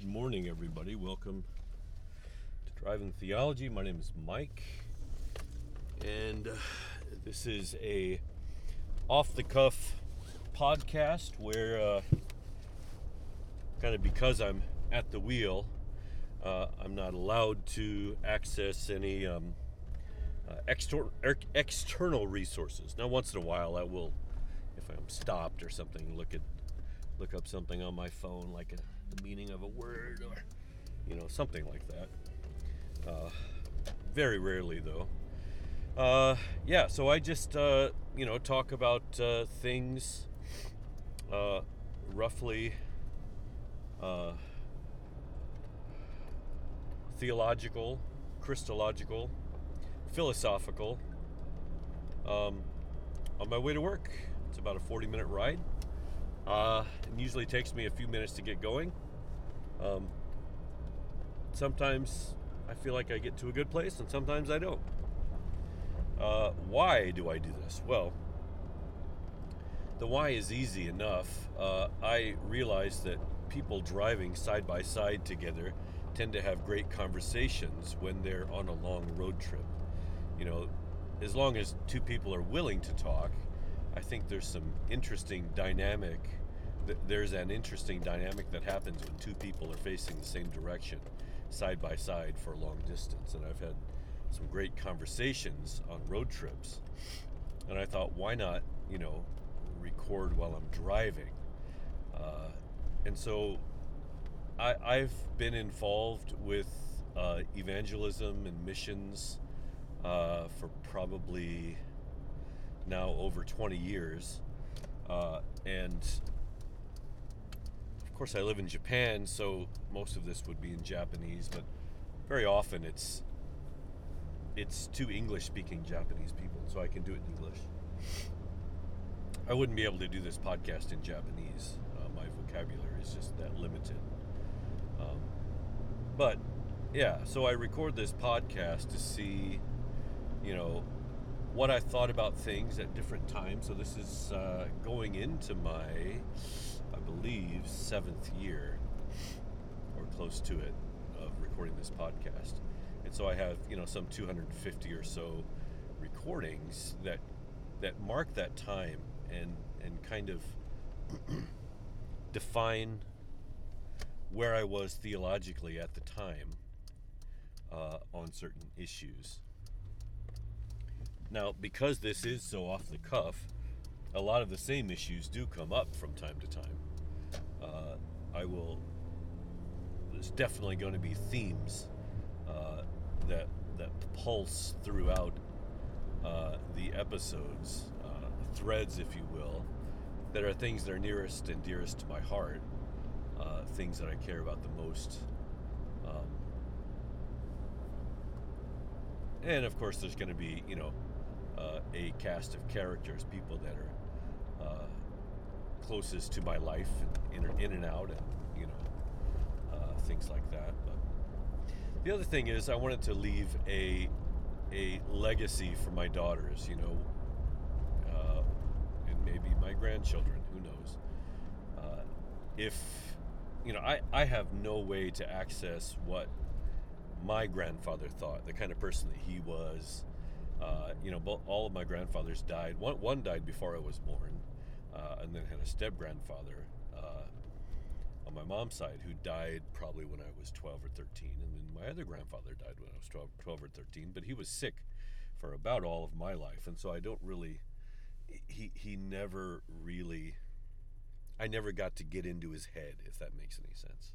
Good morning, everybody. Welcome to Driving Theology. My name is Mike, and uh, this is a off-the-cuff podcast where, uh, kind of because I'm at the wheel, uh, I'm not allowed to access any um, uh, extor- er- external resources. Now, once in a while, I will, if I'm stopped or something, look at look up something on my phone, like a, the meaning of a word or you know something like that. Uh, very rarely, though. Uh, yeah, so I just uh, you know talk about uh, things uh, roughly uh, theological, Christological, philosophical. Um, on my way to work, it's about a 40 minute ride. Uh, it usually takes me a few minutes to get going. Um, sometimes I feel like I get to a good place, and sometimes I don't. Uh, why do I do this? Well, the why is easy enough. Uh, I realize that people driving side by side together tend to have great conversations when they're on a long road trip. You know, as long as two people are willing to talk, I think there's some interesting dynamic. There's an interesting dynamic that happens when two people are facing the same direction, side by side for a long distance. And I've had some great conversations on road trips. And I thought, why not, you know, record while I'm driving? Uh, and so I, I've been involved with uh, evangelism and missions uh, for probably now over 20 years. Uh, and of course, I live in Japan, so most of this would be in Japanese, but very often it's it's to English speaking Japanese people, so I can do it in English. I wouldn't be able to do this podcast in Japanese. Uh, my vocabulary is just that limited. Um, but yeah, so I record this podcast to see, you know, what I thought about things at different times. So this is uh, going into my, I believe, seventh year or close to it of recording this podcast. And so I have, you know, some 250 or so recordings that that mark that time and and kind of define where I was theologically at the time uh, on certain issues. Now, because this is so off the cuff, a lot of the same issues do come up from time to time. Uh, I will. There's definitely going to be themes uh, that that pulse throughout uh, the episodes, uh, threads, if you will, that are things that are nearest and dearest to my heart, uh, things that I care about the most. Um, and of course, there's going to be, you know, uh, a cast of characters, people that are uh, closest to my life, in, in and out, and you know, uh, things like that. But the other thing is, I wanted to leave a a legacy for my daughters. You know, uh, and maybe my grandchildren. Who knows? Uh, if you know, I I have no way to access what my grandfather thought, the kind of person that he was. Uh, you know, both, all of my grandfathers died. One, one died before I was born, uh, and then had a step grandfather uh, on my mom's side who died probably when I was 12 or 13. And then my other grandfather died when I was 12, 12 or 13, but he was sick for about all of my life. And so I don't really, he, he never really, I never got to get into his head, if that makes any sense.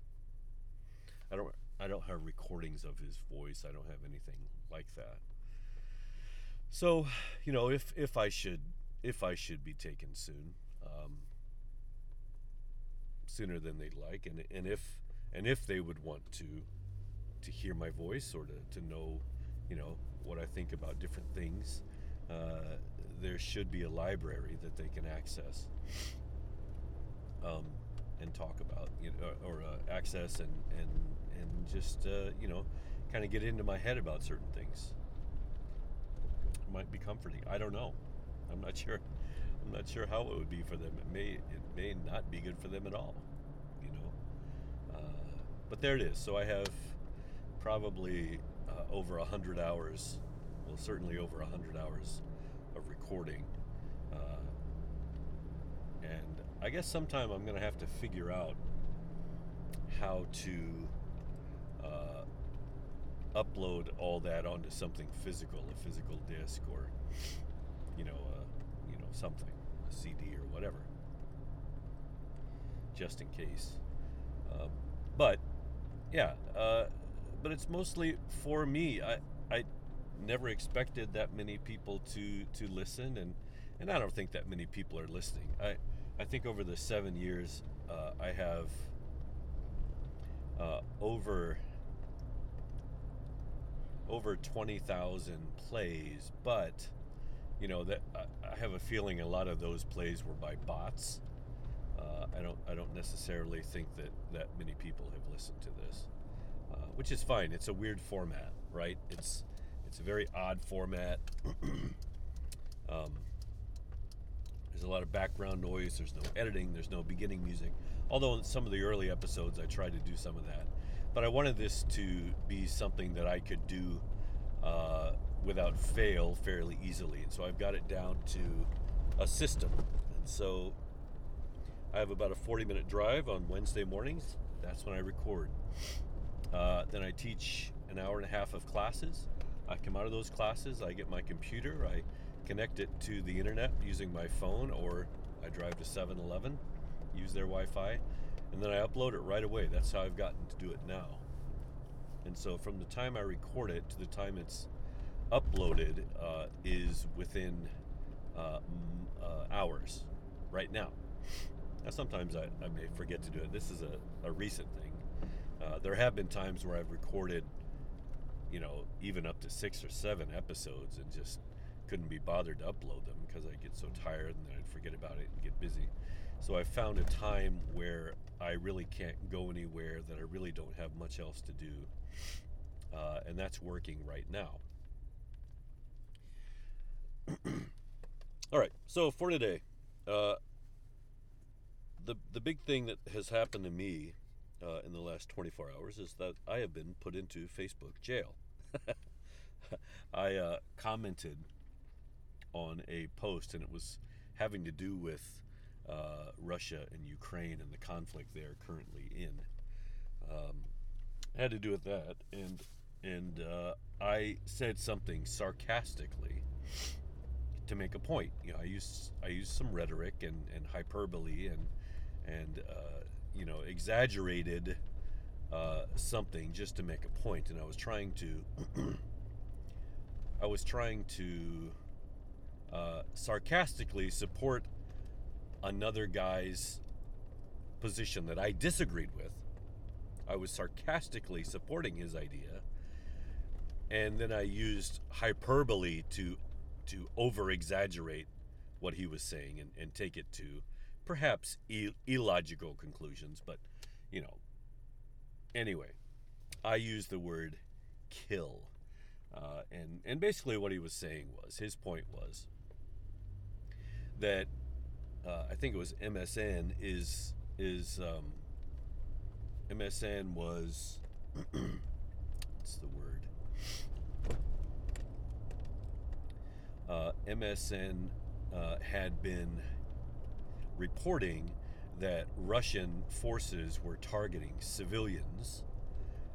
I don't, I don't have recordings of his voice. I don't have anything like that. So, you know, if if I should if I should be taken soon, um, sooner than they'd like, and and if and if they would want to to hear my voice or to, to know, you know, what I think about different things, uh, there should be a library that they can access um, and talk about, you know, or uh, access and and and just uh, you know, kind of get into my head about certain things might be comforting. I don't know. I'm not sure. I'm not sure how it would be for them. It may it may not be good for them at all. You know. Uh, but there it is. So I have probably uh, over a hundred hours, well, certainly over a hundred hours of recording, uh, and I guess sometime I'm gonna have to figure out how to uh, upload all that onto something physical, a physical disc, or you know, uh, you know, something, a CD or whatever, just in case. Um, but yeah, uh, but it's mostly for me. I I never expected that many people to to listen, and and I don't think that many people are listening. I I think over the seven years, uh, I have uh, over over 20,000 plays, but you know that I have a feeling a lot of those plays were by bots. Uh, I don't I don't necessarily think that that many people have listened to this, uh, which is fine. It's a weird format, right? It's it's a very odd format. um, there's a lot of background noise. There's no editing. There's no beginning music. Although in some of the early episodes, I tried to do some of that. But I wanted this to be something that I could do uh, without fail fairly easily. And so I've got it down to a system. And so I have about a 40 minute drive on Wednesday mornings. That's when I record. Uh, then I teach an hour and a half of classes. I come out of those classes, I get my computer, I connect it to the internet using my phone, or I drive to 7 Eleven, use their Wi Fi, and then I upload it right away. That's how I've gotten to do it now. And so from the time I record it to the time it's uploaded uh, is within uh, uh, hours right now. Now, sometimes I, I, may forget to do it. This is a, a recent thing. Uh, there have been times where I've recorded, you know, even up to six or seven episodes and just couldn't be bothered to upload them because I get so tired and then I'd forget about it and get busy. So I found a time where I really can't go anywhere, that I really don't have much else to do. Uh, and that's working right now. All right, so for today, uh, the the big thing that has happened to me uh, in the last 24 hours is that I have been put into Facebook jail. I uh, commented on a post, and it was having to do with uh, Russia and Ukraine and the conflict they are currently in. Um, had to do with that, and and uh, I said something sarcastically to make a point. You know, I used I used some rhetoric and, and hyperbole and and uh, you know exaggerated uh, something just to make a point, and I was trying to I was trying to uh, sarcastically support another guy's position that I disagreed with. I was sarcastically supporting his idea, and then I used hyperbole to to over exaggerate what he was saying and, and take it to perhaps illogical conclusions. But you know, anyway, I used the word kill, uh, and and basically what he was saying was his point was that uh, I think it was MSN is is um, MSN was what's the word? Uh, MSN uh, had been reporting that Russian forces were targeting civilians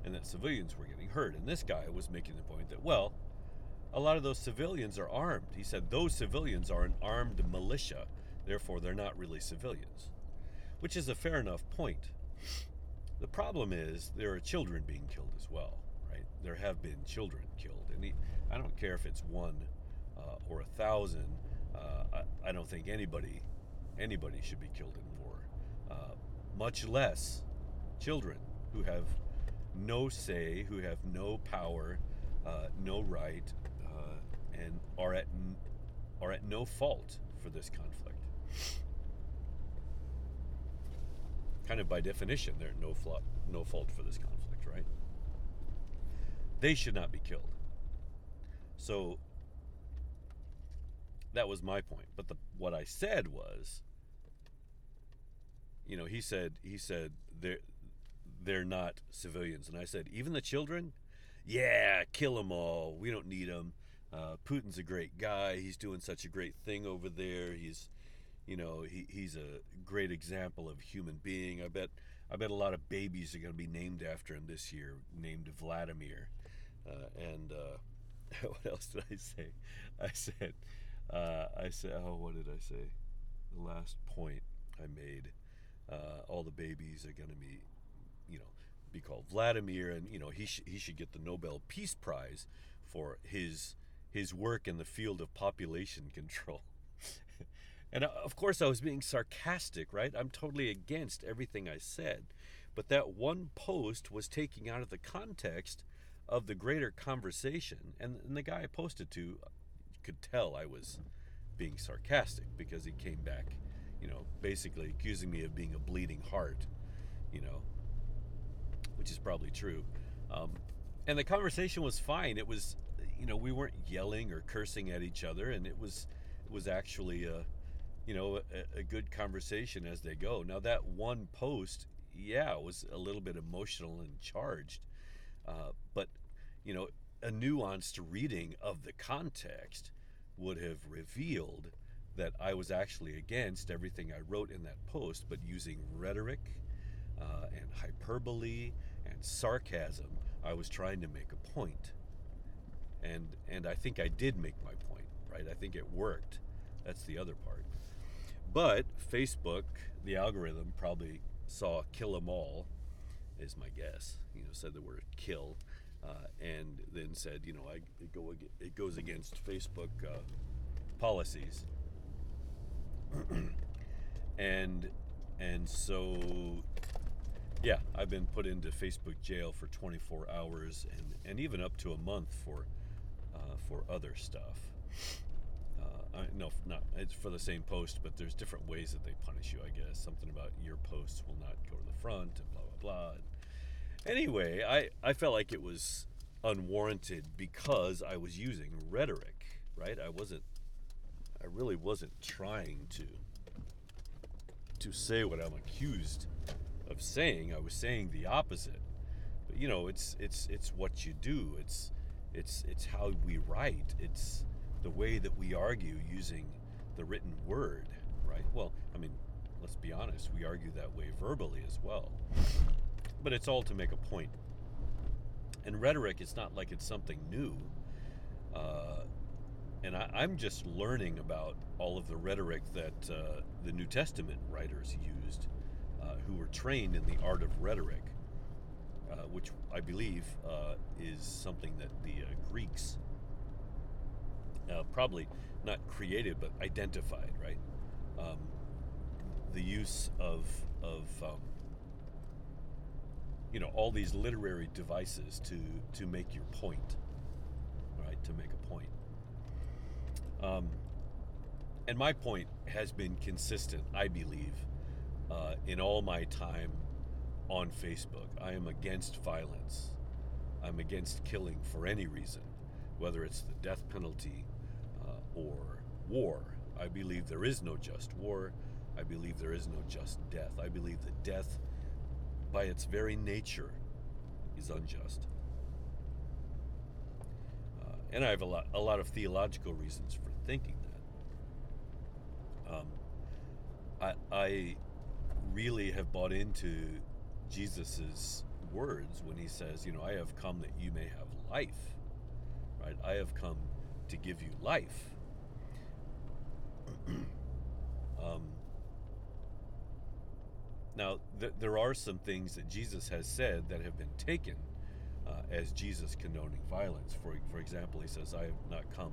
and that civilians were getting hurt. And this guy was making the point that, well, a lot of those civilians are armed. He said those civilians are an armed militia Therefore, they're not really civilians, which is a fair enough point. The problem is there are children being killed as well, right? There have been children killed, and I don't care if it's one uh, or a thousand. Uh, I, I, don't think anybody anybody should be killed in war, uh, much less children who have no say, who have no power, uh, no right, uh, and are at are at no fault for this conflict. Kind of by definition, they're no, flaw, no fault for this conflict, right? They should not be killed. So that was my point. But the, what I said was, you know, he said he said there they're not civilians. And I said, even the children, yeah, kill them all. We don't need them. Uh, Putin's a great guy. He's doing such a great thing over there. He's, you know, he, he's a great example of human being. I bet, I bet a lot of babies are going to be named after him this year, named Vladimir. Uh, and uh, what else did I say? I said, uh, I said, oh, what did I say? The last point I made. Uh, all the babies are going to be, you know, be called Vladimir, and you know he sh- he should get the Nobel Peace Prize for his his work in the field of population control. And uh, of course, I was being sarcastic, right? I'm totally against everything I said, but that one post was taking out of the context of the greater conversation, and, the guy I posted to could tell I was being sarcastic because he came back, you know, basically accusing me of being a bleeding heart, you know, which is probably true. Um, and the conversation was fine. It was, you know, we weren't yelling or cursing at each other, and it was, it was actually a, you know, a, a good conversation as they go. Now that one post, yeah, was a little bit emotional and charged, uh, but, you know, a nuanced reading of the context would have revealed that I was actually against everything I wrote in that post, but using rhetoric uh, and hyperbole and sarcasm, I was trying to make a point. And and I think I did make my point, right? I think it worked. That's the other part. But Facebook, the algorithm probably saw kill them all, is my guess. You know, said the word kill, uh, and then said, you know, I, it, go, it goes against Facebook uh, policies. and and so yeah, I've been put into Facebook jail for 24 hours and, and even up to a month for uh, for other stuff. I, no, not it's for the same post, but there's different ways that they punish you. I guess something about your posts will not go to the front and blah blah blah. Anyway, I I felt like it was unwarranted because I was using rhetoric. Right, I wasn't. I really wasn't trying to to say what I'm accused of saying. I was saying the opposite. But you know, it's it's it's what you do. It's it's it's how we write. It's the way that we argue using the written word, right? Well, I mean, let's be honest, we argue that way verbally as well. But it's all to make a point. And rhetoric, it's not like it's something new. Uh, and I, am just learning about all of the rhetoric that uh, the New Testament writers used uh, who were trained in the art of rhetoric, uh, which I believe uh, is something that the uh, probably not created but identified, right? Um, the use of of um, you know all these literary devices to to make your point, right? To make a point. Um, and my point has been consistent, I believe, uh, in all my time on Facebook. I am against violence. I'm against killing for any reason, whether it's the death penalty or war. I believe there is no just war. I believe there is no just death. I believe that death, by its very nature, is unjust. Uh, and I have a lot, a lot of theological reasons for thinking that. Um, I, I really have bought into Jesus's words when he says, you know, I have come that you may have life. Right? I have come to give you life. um, now, th- there are some things that Jesus has said that have been taken uh, as Jesus condoning violence. For, for example, he says, I have not come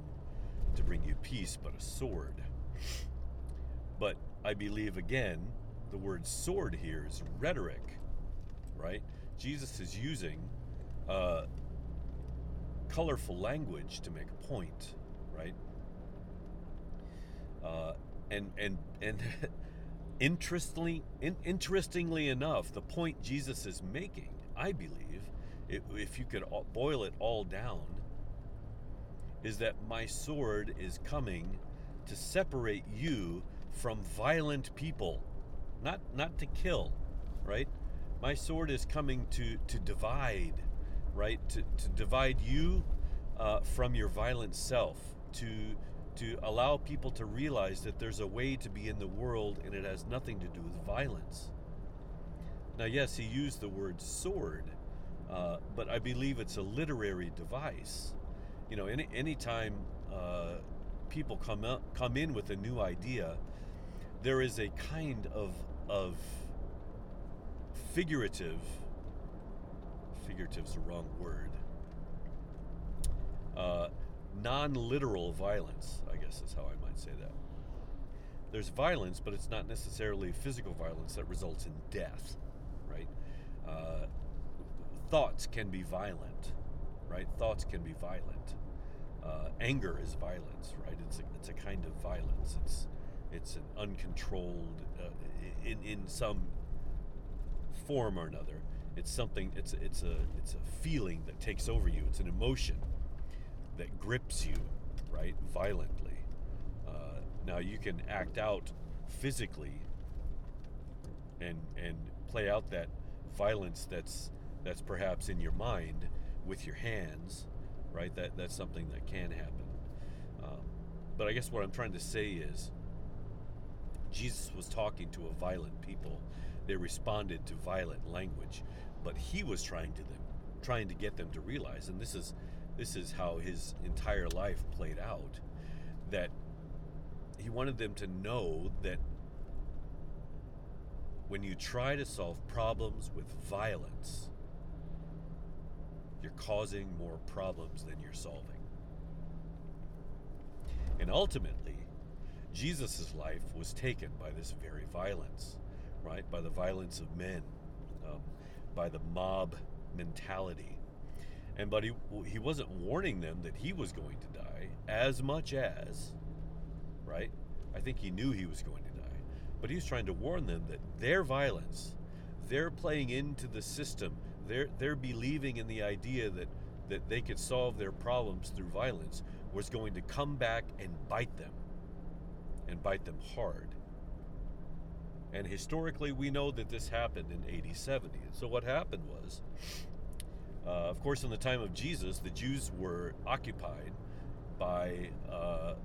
to bring you peace, but a sword. But I believe, again, the word sword here is rhetoric, right? Jesus is using uh, colorful language to make a point, right? Uh, and and and interestingly, in, interestingly enough, the point Jesus is making, I believe, if you could boil it all down, is that my sword is coming to separate you from violent people not not to kill, right? My sword is coming to, to divide, right? To, to divide you uh, from your violent self, to, to allow people to realize that there's a way to be in the world and it has nothing to do with violence. Now, yes, he used the word sword, uh, but I believe it's a literary device. You know, any anytime uh, people come up, come in with a new idea, there is a kind of of figurative. Figurative's the wrong word. Uh, non-literal violence, I guess is how I might say that. There's violence, but it's not necessarily physical violence that results in death, right? Uh, thoughts can be violent, right? Thoughts can be violent. Uh, anger is violence, right? It's a, it's a kind of violence. It's it's an uncontrolled uh, in in some form or another. It's something. It's it's a it's a feeling that takes over you. It's an emotion that grips you, right? Violently. Uh, now you can act out physically and and play out that violence that's that's perhaps in your mind with your hands, right? That that's something that can happen. Um, but I guess what I'm trying to say is, Jesus was talking to a violent people. They responded to violent language, but he was trying to them, trying to get them to realize, and this is this is how his entire life played out, that he wanted them to know that when you try to solve problems with violence, you're causing more problems than you're solving. And ultimately, Jesus' life was taken by this very violence, right? By the violence of men, um, by the mob mentality. And but he, he wasn't warning them that he was going to die as much as, right? I think he knew he was going to die. But he was trying to warn them that their violence, their playing into the system, their their believing in the idea that that they could solve their problems through violence was going to come back and bite them and bite them hard. And historically, we know that this happened in AD 70. So, what happened was, uh, of course, in the time of Jesus, the Jews were occupied by uh,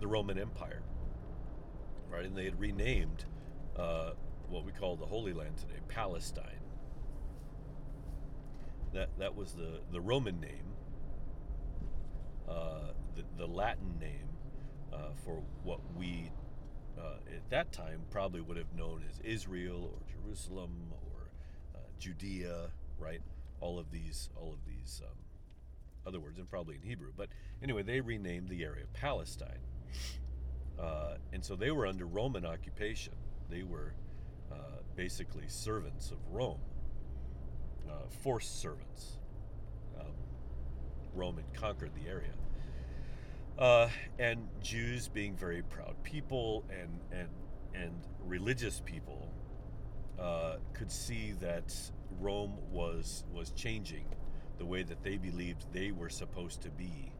the Roman Empire, right? And they had renamed uh, what we call the Holy Land today Palestine. That that was the the Roman name, uh, the the Latin name uh, for what we uh, at that time probably would have known as Israel or Jerusalem or Judea, right? All of these, all of these um, other words, and probably in Hebrew. But anyway, they renamed the area Palestine, uh, and so they were under Roman occupation. They were uh, basically servants of Rome uh, forced servants. Um, Rome had conquered the area. Uh, and Jews, being very proud people and and and religious people, uh, could see that Rome was was changing the way that they believed they were supposed to be,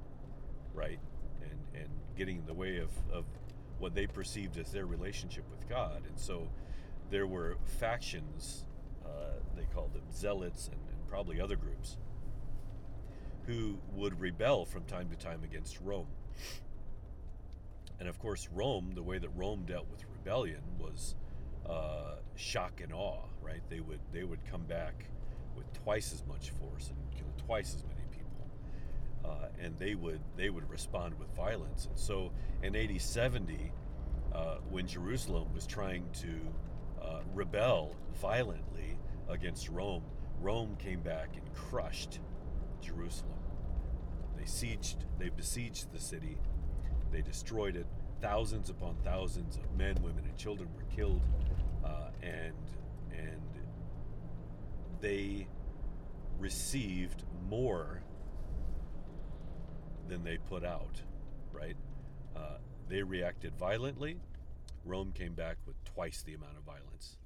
right, and and getting in the way of, of what they perceived as their relationship with God, and so there were factions uh, they called them zealots and, and probably other groups, who would rebel from time to time against Rome. And of course, Rome, the way that Rome dealt with rebellion was uh, shock and awe, right? They would they would come back with twice as much force and kill twice as many people, uh, and they would they would respond with violence. And so, in AD 70, uh, when Jerusalem was trying to uh, rebel violently against Rome, Rome came back and crushed Jerusalem. They sieged, they besieged the city, they destroyed it. Thousands upon thousands of men, women, and children were killed, and and they received more than they put out. Right? Uh, they reacted violently. Rome came back with twice the amount of violence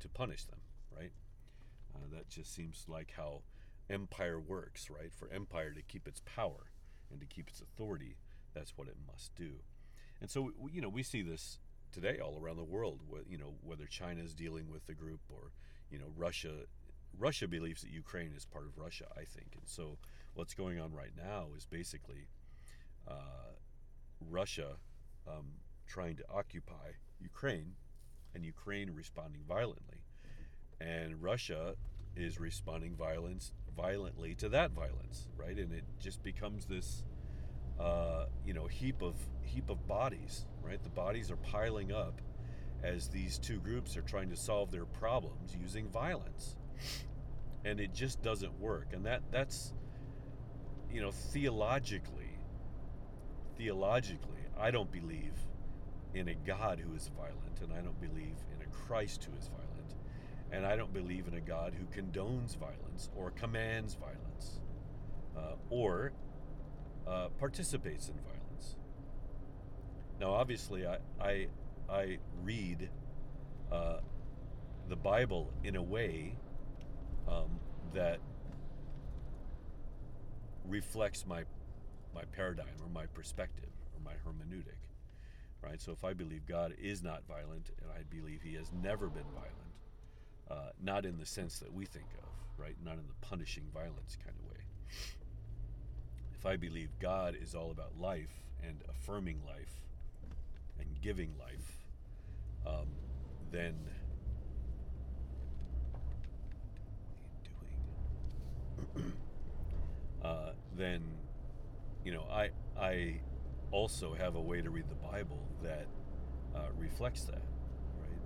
to punish them. Right? Uh, that just seems like how empire works, right? For empire to keep its power and to keep its authority, that's what it must do. And so, you know, we see this today all around the world. You know, whether China is dealing with the group or you know, Russia Russia believes that Ukraine is part of Russia, I think. And so what's going on right now is basically uh, Russia um, trying to occupy Ukraine and Ukraine responding violently. And Russia is responding violence violently to that violence, right? And it just becomes this uh, you know heap of heap of bodies, right? The bodies are piling up as these two groups are trying to solve their problems using violence and it just doesn't work and that that's you know theologically theologically i don't believe in a god who is violent and i don't believe in a christ who is violent and i don't believe in a god who condones violence or commands violence uh, or uh, participates in violence. Now obviously i i, I read uh, the bible in a way um, that reflects my my paradigm or my perspective or my hermeneutic right? So if i believe god is not violent and i believe he has never been violent uh, not in the sense that we think of right? Not in the punishing violence kind of way if i believe god is all about life and affirming life and giving life um, then uh, then you know I I also have a way to read the Bible that uh, reflects that. Right?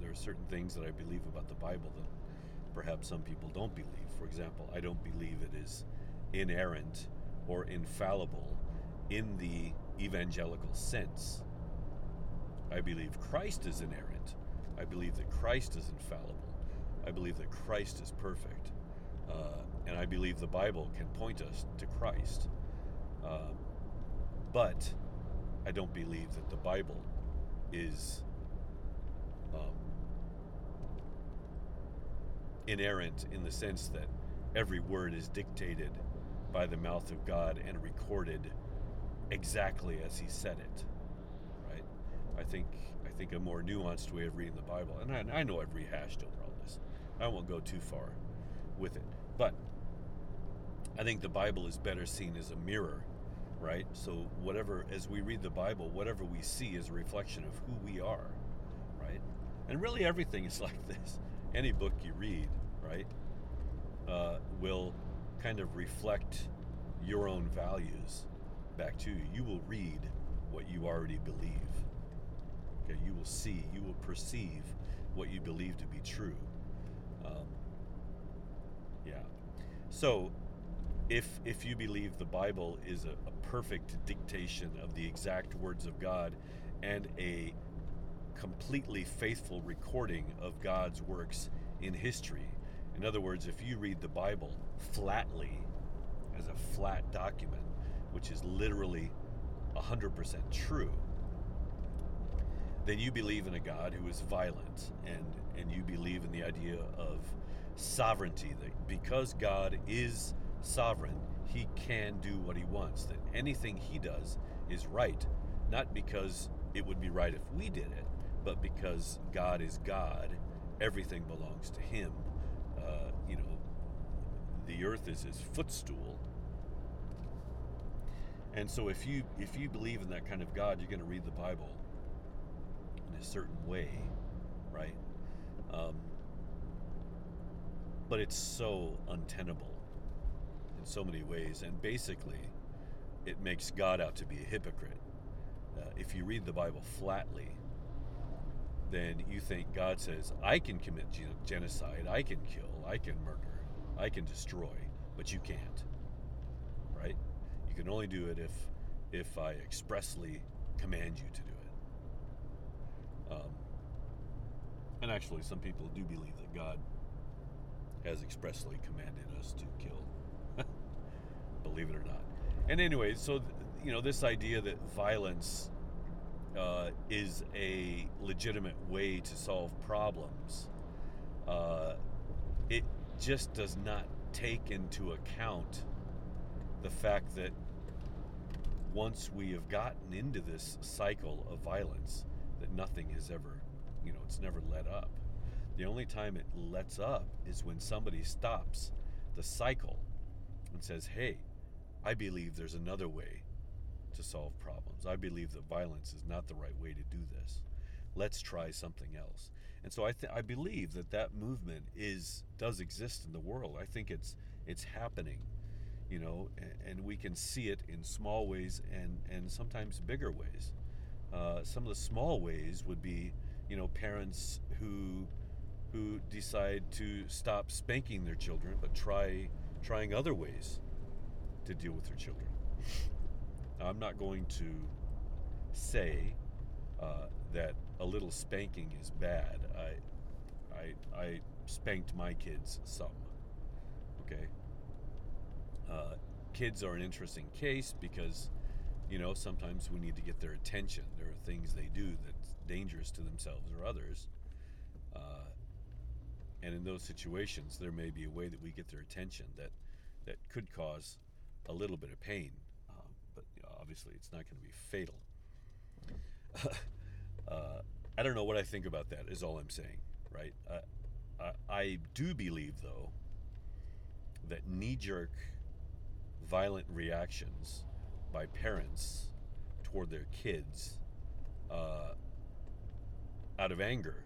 There are certain things that I believe about the Bible that perhaps some people don't believe. For example, I don't believe it is inerrant or infallible in the evangelical sense. I believe Christ is inerrant. I believe that Christ is infallible. I believe that Christ is perfect. Uh, and I believe the Bible can point us to Christ. Uh, but I don't believe that the Bible is um, inerrant in the sense that every word is dictated by the mouth of God and recorded exactly as He said it. Right? I think I think a more nuanced way of reading the Bible, and I, I know I've rehashed over all this. I won't go too far with it, but I think the Bible is better seen as a mirror, right? So, whatever, as we read the Bible, whatever we see is a reflection of who we are, right? And really, everything is like this. Any book you read, right, uh, will kind of reflect your own values back to you. You will read what you already believe. Okay, you will see, you will perceive what you believe to be true. Um, yeah. So if if you believe the Bible is a, a, perfect dictation of the exact words of God and a completely faithful recording of God's works in history. In other words, if you read the Bible flatly as a flat document, which is literally 100% true, then you believe in a God who is violent and and you believe in the idea of sovereignty that because God is sovereign, he can do what he wants, that anything he does is right, not because it would be right if we did it, but because God is God, everything belongs to him. Uh, you know, the earth is his footstool. And so if you if you believe in that kind of God, you're going to read the Bible in a certain way, right? Um, but it's so untenable in so many ways, and basically, it makes God out to be a hypocrite. Uh, if you read the Bible flatly, then you think God says, I can commit genocide, I can kill, I can murder, I can destroy, but you can't. Right? You can only do it if if I expressly command you to do it. Um, and actually, some people do believe that God has expressly commanded us to kill believe it or not. And anyway, so you know this idea that violence uh, is a legitimate way to solve problems, uh, just does not take into account the fact that once we have gotten into this cycle of violence, that nothing has ever, you know, it's never let up. The only time it lets up is when somebody stops the cycle and says, Hey, I believe there's another way to solve problems. I believe that violence is not the right way to do this. Let's try something else. And so I th- I believe that that movement is does exist in the world. I think it's it's happening, you know, and, and we can see it in small ways and and sometimes bigger ways. Uh, some of the small ways would be, you know, parents who who decide to stop spanking their children but try trying other ways to deal with their children. I'm not going to say uh, that a little spanking is bad. I, I, I spanked my kids some. Okay. Uh, kids are an interesting case because, you know, sometimes we need to get their attention. There are things they do that's dangerous to themselves or others. Uh, and in those situations, there may be a way that we get their attention that, that could cause a little bit of pain, uh, but you know, obviously it's not going to be fatal. uh, I don't know what I think about that. Is all I'm saying, right? I, I do believe though that knee-jerk, violent reactions by parents toward their kids uh, out of anger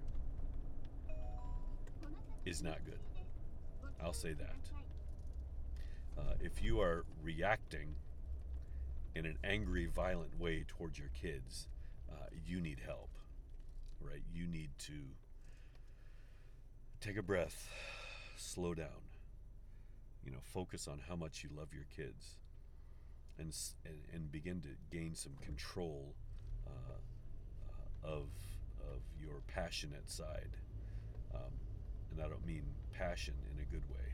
is not good. I'll say that. Uh, if you are reacting in an angry, violent way towards your kids, uh, you need help, right? You need to take a breath, slow down, you know, focus on how much you love your kids, and and, and begin to gain some control uh, uh, of of your passionate side. Um, and I don't mean passion in a good way.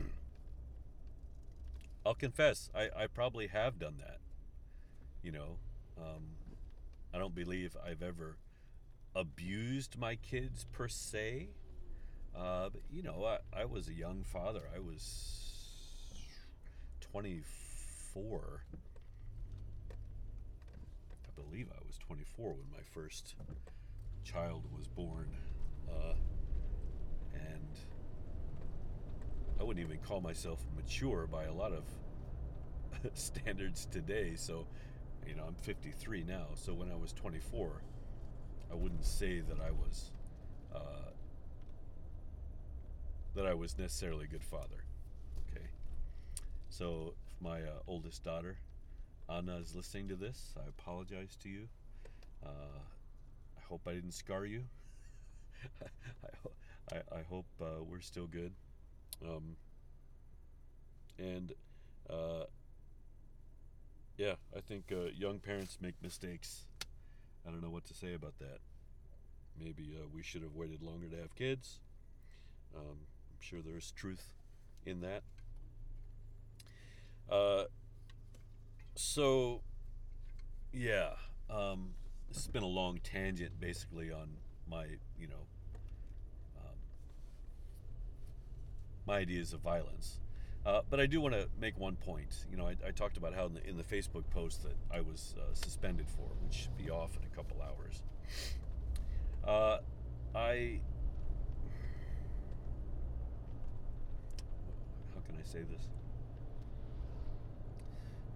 I'll confess, I, I probably have done that. You know, um, I don't believe I've ever abused my kids per se. Uh, but, you know, I, I was a young father. I was 24. I believe I was 24 when my first child was born. Uh, and I wouldn't even call myself mature by a lot of standards today. So, you know, I'm 53 now. So when I was 24, I wouldn't say that I was uh, that I was necessarily a good father. Okay. So if my uh, oldest daughter Anna is listening to this, I apologize to you. Uh, I hope I didn't scar you. I, I, I, hope uh, we're still good. Um, and uh, yeah, I think uh, young parents make mistakes. I don't know what to say about that. Maybe uh, we should have waited longer to have kids. Um, I'm sure there's truth in that. Uh, so, yeah, um, this has been a long tangent basically on my, you know, my ideas of violence. Uh, but I do want to make one point. You know, I, I talked about how in the, in the, Facebook post that I was uh, suspended for, which should be off in a couple hours. Uh, I. How can I say this?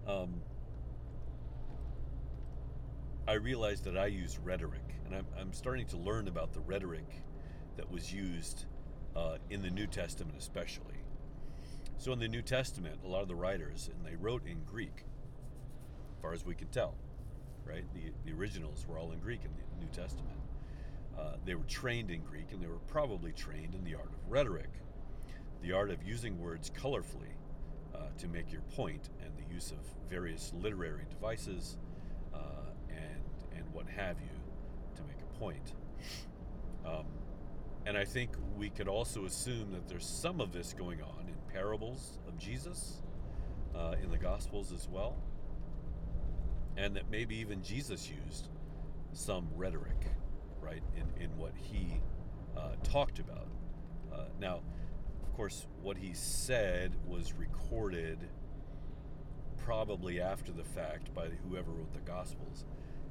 Um, I realized that I use rhetoric, and I'm, I'm starting to learn about the rhetoric that was used uh, in the New Testament, especially. So, in the New Testament, a lot of the writers, and they wrote in Greek, as far as we can tell, right? The, the originals were all in Greek in the New Testament. Uh, they were trained in Greek, and they were probably trained in the art of rhetoric, the art of using words colorfully uh, to make your point, and the use of various literary devices uh, and and what have you to make a point. Um, and I think we could also assume that there's some of this going on parables of Jesus, uh, in the Gospels as well, and that maybe even Jesus used some rhetoric, right, in, in what he uh, talked about. Uh, now, of course, what he said was recorded probably after the fact by whoever wrote the Gospels,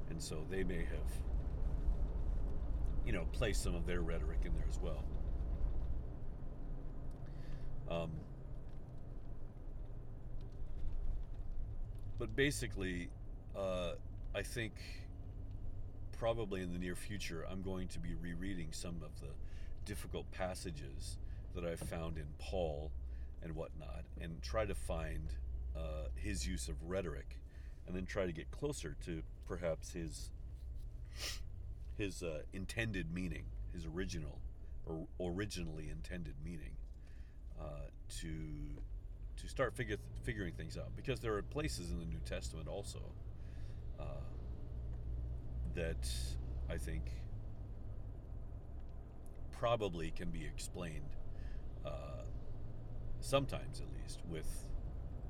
and so they may have you know, place some of their rhetoric in there as well. Um, but basically, uh, I think probably in the near future, I'm going to be rereading some of the difficult passages that I've found in Paul and whatnot, and try to find uh, his use of rhetoric, and then try to get closer to perhaps his his uh, intended meaning, his original or originally intended meaning, uh, to to start figure, figuring things out. Because there are places in the New Testament also uh, that I think probably can be explained, uh, sometimes at least, with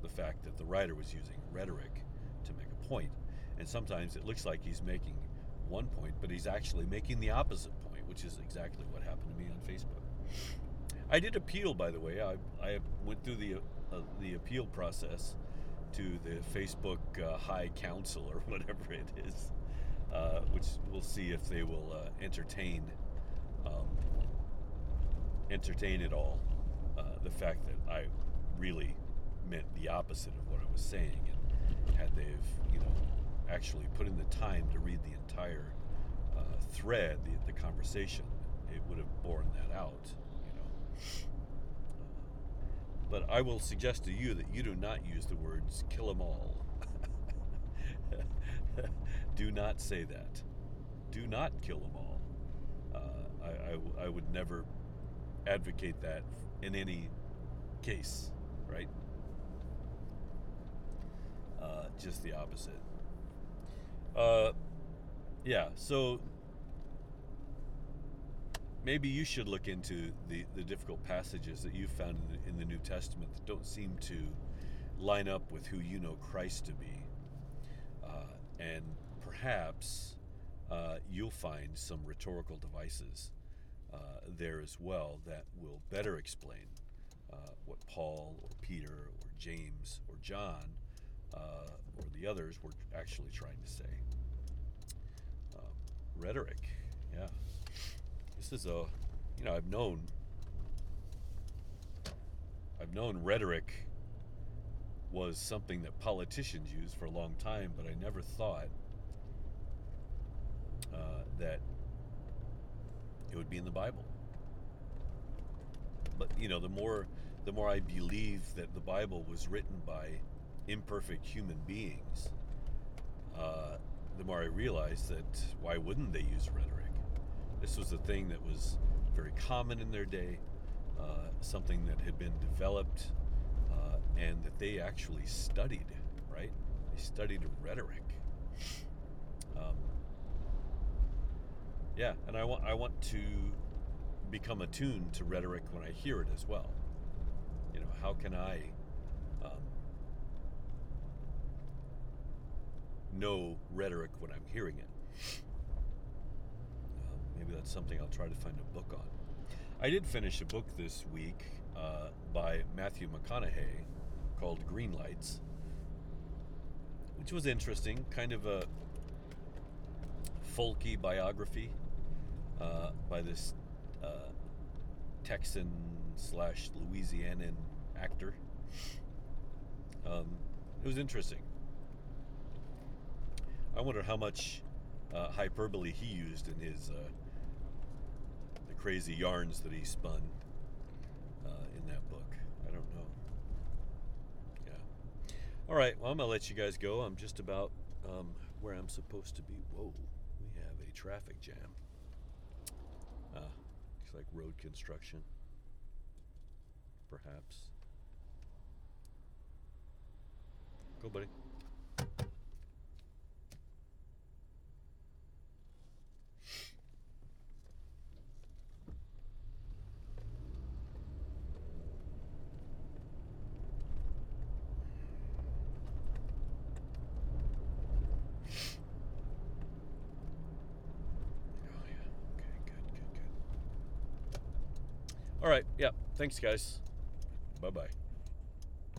the fact that the writer was using rhetoric to make a point. And sometimes it looks like he's making one point, but he's actually making the opposite point, which is exactly what happened to me on Facebook. I did appeal, by the way. I, I went through the uh, the appeal process to the Facebook uh, High Council or whatever it is, uh, which we'll see if they will uh, entertain um, entertain it all. Uh, the fact that I really meant the opposite of what I was saying, and had they've you know actually put in the time to read the entire uh, thread, the, the conversation, it would have borne that out, you know. But I will suggest to you that you do not use the words kill them all. do not say that. Do not kill them all. Uh, I, I, I would never advocate that in any case, right? Uh, just the opposite. Uh, yeah, so maybe you should look into the, the difficult passages that you found in the, in the New Testament that don't seem to line up with who you know Christ to be. Uh, and perhaps uh, you'll find some rhetorical devices uh, there as well that will better explain uh, what Paul or Peter or James or John uh, or the others were actually trying to say. Um, rhetoric, yeah. This is a, you know, I've known, I've known rhetoric was something that politicians use for a long time, but I never thought uh, that it would be in the Bible. But you know, the more the more I believe that the Bible was written by imperfect human beings, uh, the more I realize that why wouldn't they use rhetoric? This was a thing that was very common in their day, uh, something that had been developed, uh, and that they actually studied, right? They studied rhetoric. Um, yeah, and I want I want to become attuned to rhetoric when I hear it as well. You know, how can I um, know rhetoric when I'm hearing it? Maybe that's something I'll try to find a book on. I did finish a book this week uh, by Matthew McConaughey called Green Lights, which was interesting, kind of a folky biography uh, by this uh, Texan slash Louisianan actor. Um, it was interesting. I wonder how much uh, hyperbole he used in his uh, crazy yarns that he spun uh, in that book. I don't know. Yeah. All right. Well, I'm gonna let you guys go. I'm just about um, where I'm supposed to be. Whoa, we have a traffic jam. Ah, looks like road construction. Perhaps. Go, buddy. All right. Yeah. Thanks, guys. Bye bye.